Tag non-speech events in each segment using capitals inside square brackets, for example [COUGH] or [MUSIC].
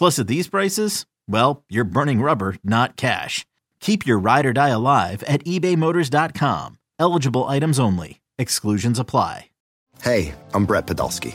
Plus, at these prices, well, you're burning rubber, not cash. Keep your ride or die alive at ebaymotors.com. Eligible items only. Exclusions apply. Hey, I'm Brett Podolsky,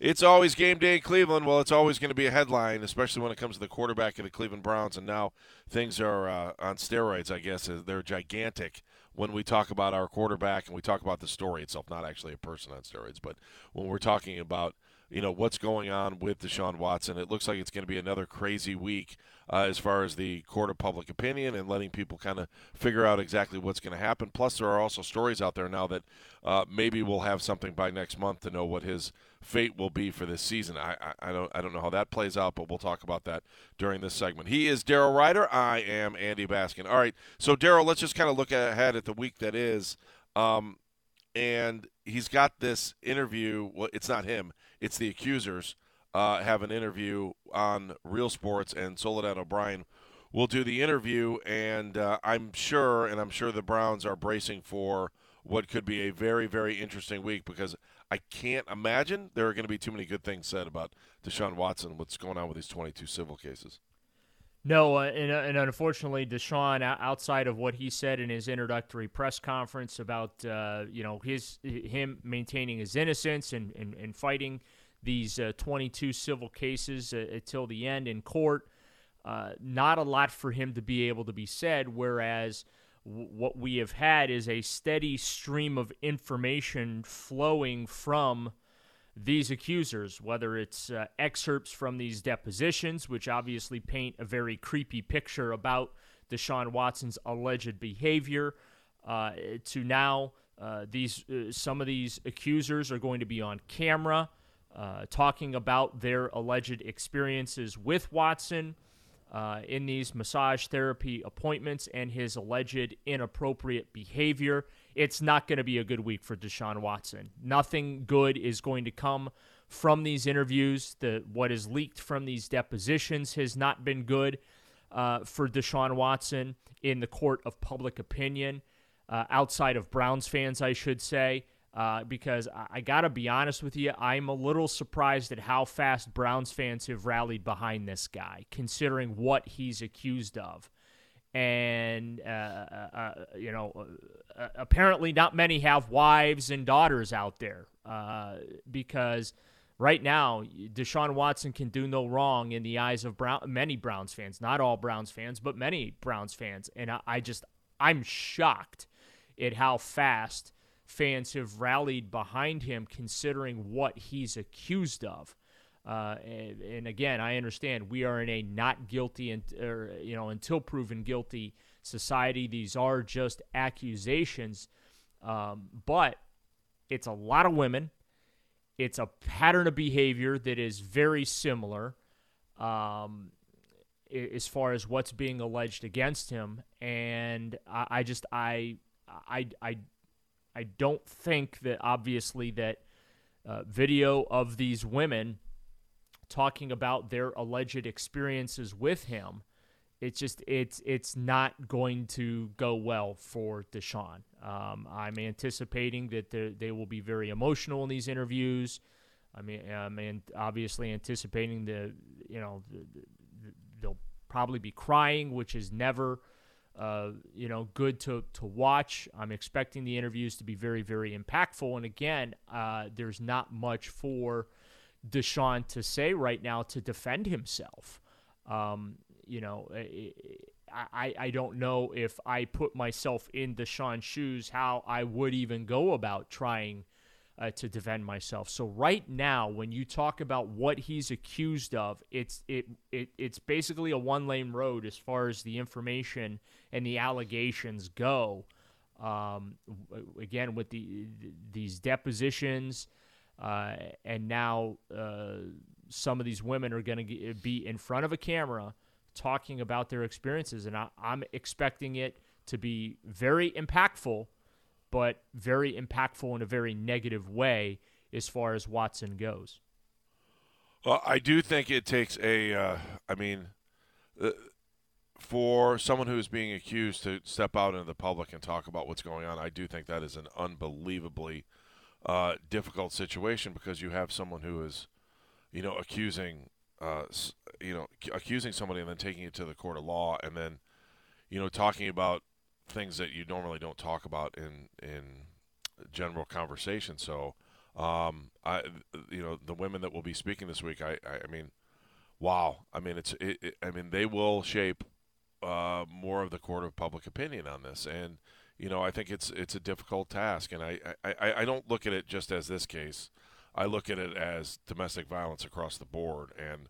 It's always game day in Cleveland. Well, it's always going to be a headline, especially when it comes to the quarterback of the Cleveland Browns. And now things are uh, on steroids, I guess. They're gigantic when we talk about our quarterback and we talk about the story itself, not actually a person on steroids, but when we're talking about you know what's going on with Deshaun Watson. It looks like it's going to be another crazy week uh, as far as the court of public opinion and letting people kind of figure out exactly what's going to happen. Plus, there are also stories out there now that uh, maybe we'll have something by next month to know what his fate will be for this season. I, I, I don't I don't know how that plays out, but we'll talk about that during this segment. He is Daryl Ruiter. I am Andy Baskin. All right, so Daryl, let's just kind of look ahead at the week that is. Um, and he's got this interview. Well, it's not him it's the accusers uh, have an interview on Real Sports, and Soledad O'Brien will do the interview. And uh, I'm sure, and I'm sure the Browns are bracing for what could be a very, very interesting week because I can't imagine there are going to be too many good things said about Deshaun Watson, what's going on with these 22 civil cases. No, uh, and, uh, and, unfortunately, Deshaun, outside of what he said in his introductory press conference about uh, you know his him maintaining his innocence and, and, and fighting these uh, 22 civil cases uh, until the end in court, uh, not a lot for him to be able to be said. Whereas w- what we have had is a steady stream of information flowing from these accusers, whether it's uh, excerpts from these depositions, which obviously paint a very creepy picture about Deshaun Watson's alleged behavior, uh, to now uh, these some of these accusers are going to be on camera uh, talking about their alleged experiences with Watson. Uh, in these massage therapy appointments and his alleged inappropriate behavior it's not going to be a good week for Deshaun Watson. Nothing good is going to come from these interviews. The what is leaked from these depositions has not been good uh, for Deshaun Watson in the court of public opinion, uh, outside of Browns fans, I should say. Uh, because I, got to be honest with you, I'm a little surprised at how fast Browns fans have rallied behind this guy, considering what he's accused of. And uh, uh, uh, you know, uh, apparently not many have wives and daughters out there uh, because right now Deshaun Watson can do no wrong in the eyes of Brown, many Browns fans, not all Browns fans, but many Browns fans, and I, I just I'm shocked at how fast fans have rallied behind him considering what he's accused of. Uh, and, and, again, I understand we are in a not guilty and or, you know until proven guilty society. These are just accusations, um, but It's a lot of women. It's a pattern of behavior that is very similar um, as far as what's being alleged against him. And I, I just I I I I don't think that obviously that uh, video of these women talking about their alleged experiences with him it's just it's it's not going to go well for Deshaun. Um, I'm anticipating that they will be very emotional in these interviews. I mean, I'm obviously anticipating the you know the, the, they'll probably be crying, which is never uh, you know good to to watch. I'm expecting the interviews to be very very impactful. And again, uh, there's not much for Deshaun to say right now to defend himself. Um, you know, I, I don't know if I put myself in Deshaun's shoes how I would even go about trying uh, to defend myself. So right now, when you talk about what he's accused of, it's it, it it's basically a one lane road as far as the information and the allegations go. Um, again, with the these depositions, uh, and now uh, some of these women are going to be in front of a camera talking about their experiences. And I, I'm expecting it to be very impactful, but very impactful in a very negative way as far as Watson goes. Well, I do think it takes a. Uh, I mean, uh, for someone who is being accused to step out into the public and talk about what's going on, I do think that is an unbelievably uh, difficult situation because you have someone who is, you know, accusing uh, you know, accusing somebody and then taking it to the court of law, and then, you know, talking about things that you normally don't talk about in in general conversation. So, um, I, you know, the women that will be speaking this week, I, I, I mean, wow. I mean, it's, it, it, I mean, they will shape uh, more of the court of public opinion on this, and you know, I think it's it's a difficult task, and I, I, I don't look at it just as this case. I look at it as domestic violence across the board, and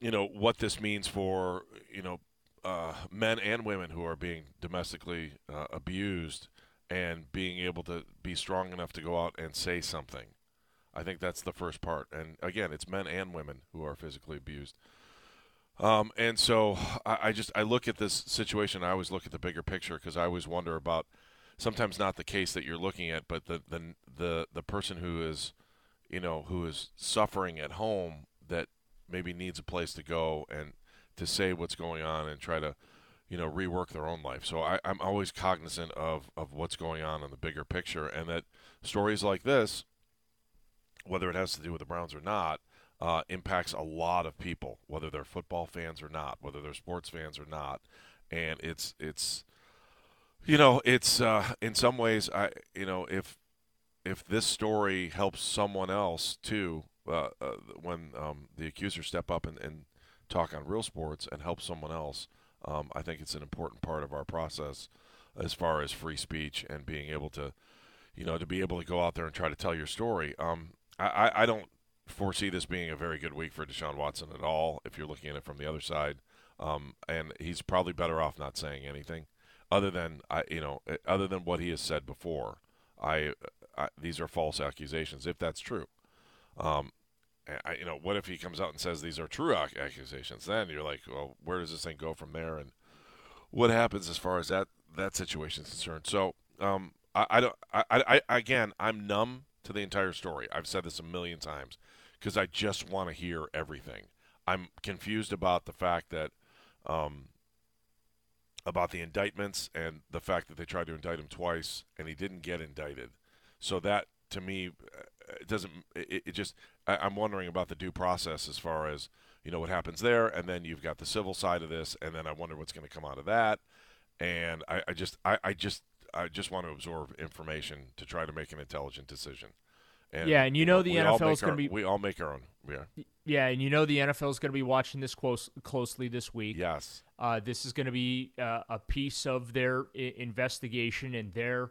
you know what this means for you know uh, men and women who are being domestically uh, abused, and being able to be strong enough to go out and say something. I think that's the first part, and again, it's men and women who are physically abused. Um, and so I, I, just I look at this situation. I always look at the bigger picture because I always wonder about sometimes not the case that you're looking at, but the the the, the person who is you know, who is suffering at home that maybe needs a place to go and to say what's going on and try to, you know, rework their own life. So I, I'm always cognizant of, of what's going on in the bigger picture and that stories like this, whether it has to do with the Browns or not, uh, impacts a lot of people, whether they're football fans or not, whether they're sports fans or not. And it's, it's, you know, it's uh, in some ways, I, you know, if if this story helps someone else too, uh, uh, when um, the accusers step up and, and, talk on real sports and help someone else, um, I think it's an important part of our process as far as free speech and being able to, you know, to be able to go out there and try to tell your story. Um, I, I don't foresee this being a very good week for Deshaun Watson at all. If you're looking at it from the other side, um, and he's probably better off not saying anything, other than I, you know, other than what he has said before. I I, these are false accusations, if that's true. Um, I, you know, what if he comes out and says these are true accusations? Then you're like, well, where does this thing go from there? And what happens as far as that that situation is concerned? So, um, I, I don't. I, I again, I'm numb to the entire story. I've said this a million times because I just want to hear everything. I'm confused about the fact that, um, about the indictments and the fact that they tried to indict him twice and he didn't get indicted. So that to me, it doesn't. It, it just. I, am wondering about the due process as far as you know what happens there, and then you've got the civil side of this, and then I wonder what's going to come out of that. And I, I just, I, I just, I just want to absorb information to try to make an intelligent decision. And, yeah, and you, you know, know, the NFL is going to be. We all make our own. Yeah. Yeah, and you know the NFL is going to be watching this close closely this week. Yes. Uh, this is going to be uh, a piece of their I- investigation and their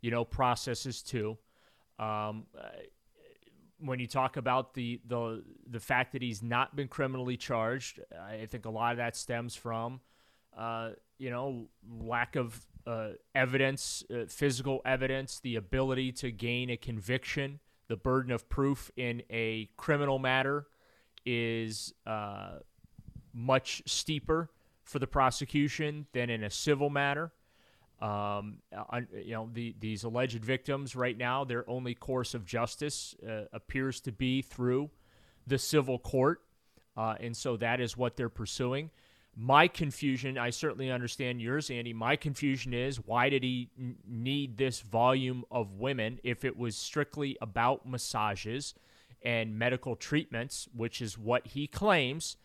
you know, processes too. Um, uh, when you talk about the, the the fact that he's not been criminally charged, I think a lot of that stems from, uh, you know, lack of uh, evidence, uh, physical evidence, the ability to gain a conviction, the burden of proof in a criminal matter is uh, much steeper for the prosecution than in a civil matter. Um, you know, the, these alleged victims right now, their only course of justice uh, appears to be through the civil court. Uh, and so that is what they're pursuing. My confusion, I certainly understand yours, Andy. My confusion is why did he n- need this volume of women if it was strictly about massages and medical treatments, which is what he claims?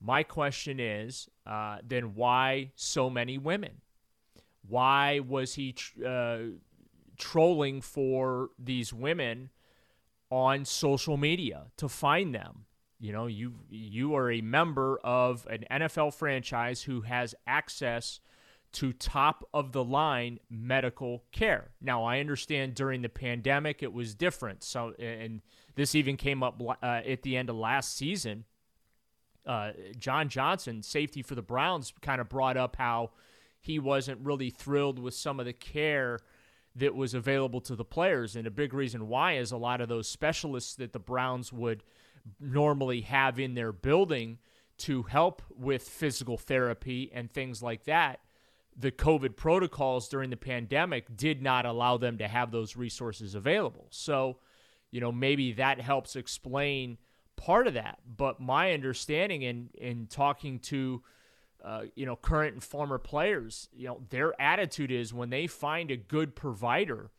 My question is uh, then why so many women? Why was he uh, trolling for these women on social media to find them? You know, you you are a member of an NFL franchise who has access to top of the line medical care. Now, I understand during the pandemic it was different. So, and this even came up uh, at the end of last season. Uh, John Johnson, safety for the Browns, kind of brought up how he wasn't really thrilled with some of the care that was available to the players. And a big reason why is a lot of those specialists that the Browns would normally have in their building to help with physical therapy and things like that. The COVID protocols during the pandemic did not allow them to have those resources available. So, you know, maybe that helps explain part of that. But my understanding in in talking to uh, you know current and former players, you know, their attitude is when they find a good provider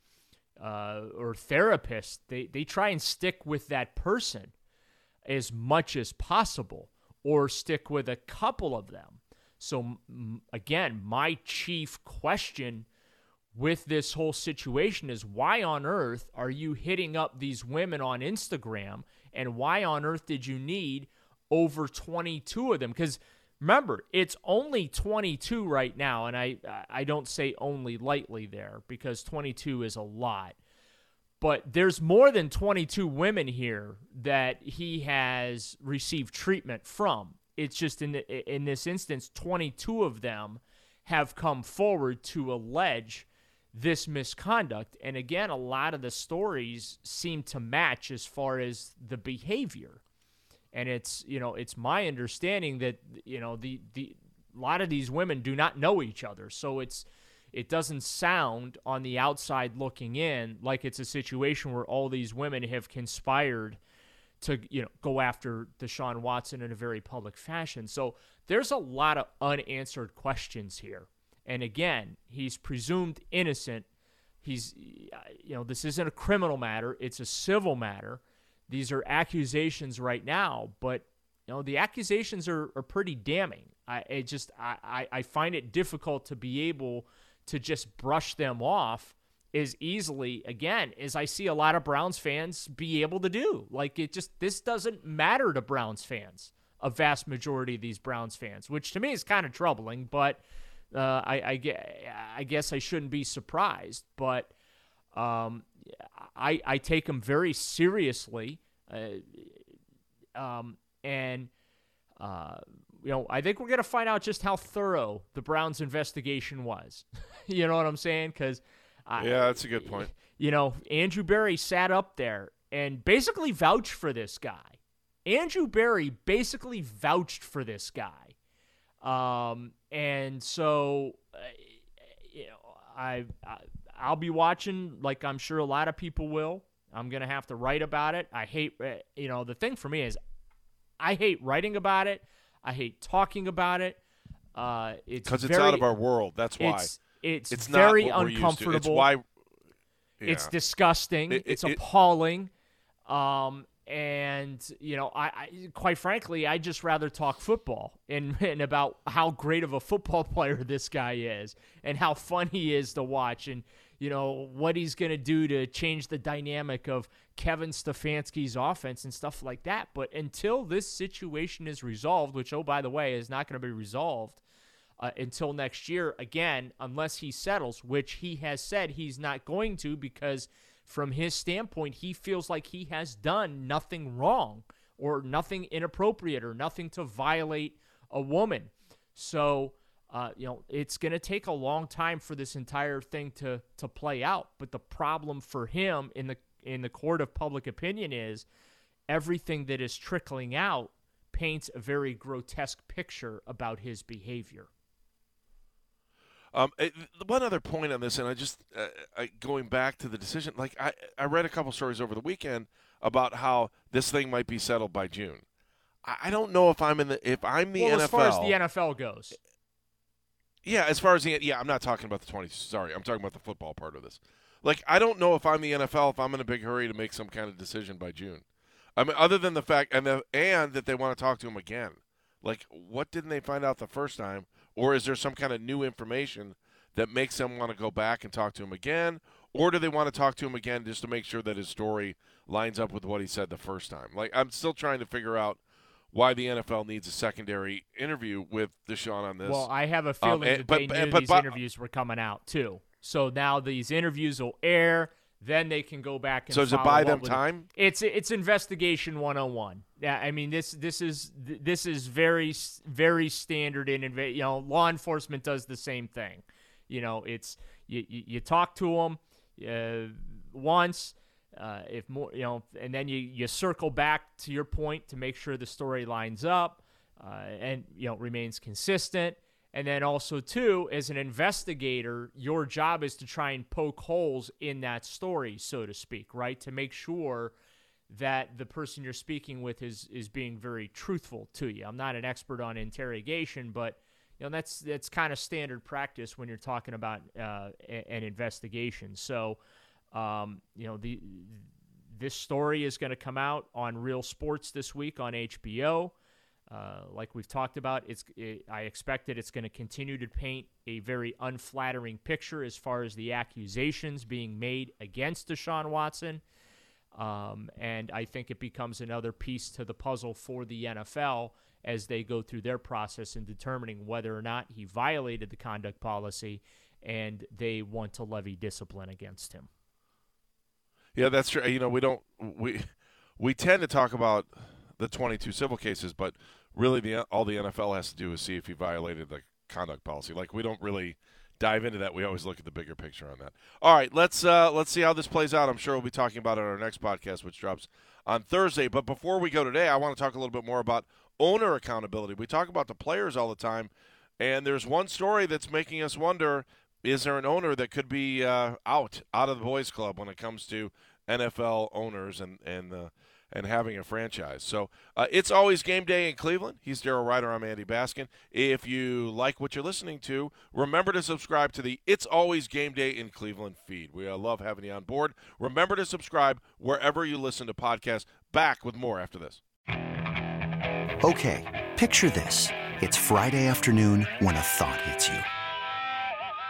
uh, or therapist, they they try and stick with that person as much as possible or stick with a couple of them. So, again, my chief question with this whole situation is why on earth are you hitting up these women on Instagram and why on earth did you need over 22 of them because remember it's only 22 right now and I I don't say only lightly there because 22 is a lot but there's more than 22 women here that he has received treatment from. It's just in the, in this instance, 22 of them have come forward to allege this misconduct. And again, a lot of the stories seem to match as far as the behavior. And it's you know it's my understanding that you know the the a lot of these women do not know each other, so it's it doesn't sound on the outside looking in like it's a situation where all these women have conspired to you know go after Deshaun Watson in a very public fashion. So there's a lot of unanswered questions here. And again, he's presumed innocent. He's you know this isn't a criminal matter, it's a civil matter. These are accusations right now, but you know the accusations are, are pretty damning. I it just I, I find it difficult to be able to just brush them off as easily again as I see a lot of Browns fans be able to do. Like it just this doesn't matter to Browns fans, a vast majority of these Browns fans, which to me is kind of troubling. But uh, I, I, I guess I shouldn't be surprised. But um, I I take them very seriously, uh, um, and. Uh, you know, I think we're going to find out just how thorough the Browns' investigation was. [LAUGHS] you know what I'm saying? Because yeah, that's a good point. You know, Andrew Berry sat up there and basically vouched for this guy. Andrew Berry basically vouched for this guy, um, and so uh, you know, I, I I'll be watching like I'm sure a lot of people will. I'm gonna have to write about it. I hate, uh, you know, the thing for me is I hate writing about it. I hate talking about it. Uh, it's because it's out of our world. That's why it's it's, it's very uncomfortable. It's why yeah. it's disgusting. It, it, it's appalling. Um, and you know, I, I, quite frankly, I just rather talk football and, [LAUGHS] and about how great of a football [LAUGHS] player this guy is and how fun he is to watch and you know what he's going to do to change the dynamic of Kevin Stefanski's offense and stuff like that. But until this situation is resolved, which, oh, by the way, is not going to be resolved uh, until next year, again, unless he settles, which he has said he's not going to because, from his standpoint, he feels like he has done nothing wrong or nothing inappropriate or nothing to violate a woman. So, Uh, you know, it's going to take a long time for this entire thing to to play out. But the problem for him in the in the court of public opinion is everything that is trickling out paints a very grotesque picture about his behavior. Um, it, one other point on this, and I just uh, I, going back to the decision, like I, I read a couple stories over the weekend about how this thing might be settled by June. I, I don't know if I'm in the if I'm the well, NFL. As far as the NFL goes, yeah, as far as the yeah, I'm not talking about the 20. Sorry, I'm talking about the football part of this. Like I don't know if I'm the NFL if I'm in a big hurry to make some kind of decision by June. I mean, other than the fact and the, and that they want to talk to him again. Like, what didn't they find out the first time? Or is there some kind of new information that makes them want to go back and talk to him again? Or do they want to talk to him again just to make sure that his story lines up with what he said the first time? Like, I'm still trying to figure out why the NFL needs a secondary interview with Deshaun on this. Well, I have a feeling um, and, that but, they knew but, these but, interviews were coming out too. So now these interviews will air. Then they can go back and. So does it buy them time? It. It's it's investigation 101. Yeah, I mean this this is this is very very standard in you know law enforcement does the same thing. You know, it's you you, you talk to them uh, once. Uh, if more, you know, and then you, you circle back to your point to make sure the story lines up uh, and you know remains consistent. And then also too, as an investigator, your job is to try and poke holes in that story, so to speak, right? To make sure that the person you're speaking with is is being very truthful to you. I'm not an expert on interrogation, but you know that's that's kind of standard practice when you're talking about uh, an investigation. So, um, you know the this story is going to come out on Real Sports this week on HBO. Uh, like we've talked about, it's it, I expect that it's going to continue to paint a very unflattering picture as far as the accusations being made against Deshaun Watson. Um, and I think it becomes another piece to the puzzle for the NFL as they go through their process in determining whether or not he violated the conduct policy and they want to levy discipline against him. Yeah, that's true. You know, we don't we we tend to talk about the 22 civil cases, but really the all the NFL has to do is see if he violated the conduct policy. Like we don't really dive into that. We always look at the bigger picture on that. All right, let's uh, let's see how this plays out. I'm sure we'll be talking about it on our next podcast, which drops on Thursday. But before we go today, I want to talk a little bit more about owner accountability. We talk about the players all the time, and there's one story that's making us wonder: Is there an owner that could be uh, out out of the boys' club when it comes to NFL owners and and uh, and having a franchise. So uh, it's always game day in Cleveland. He's Daryl Ruiter. I'm Andy Baskin. If you like what you're listening to, remember to subscribe to the It's Always Game Day in Cleveland feed. We uh, love having you on board. Remember to subscribe wherever you listen to podcasts. Back with more after this. Okay, picture this. It's Friday afternoon when a thought hits you.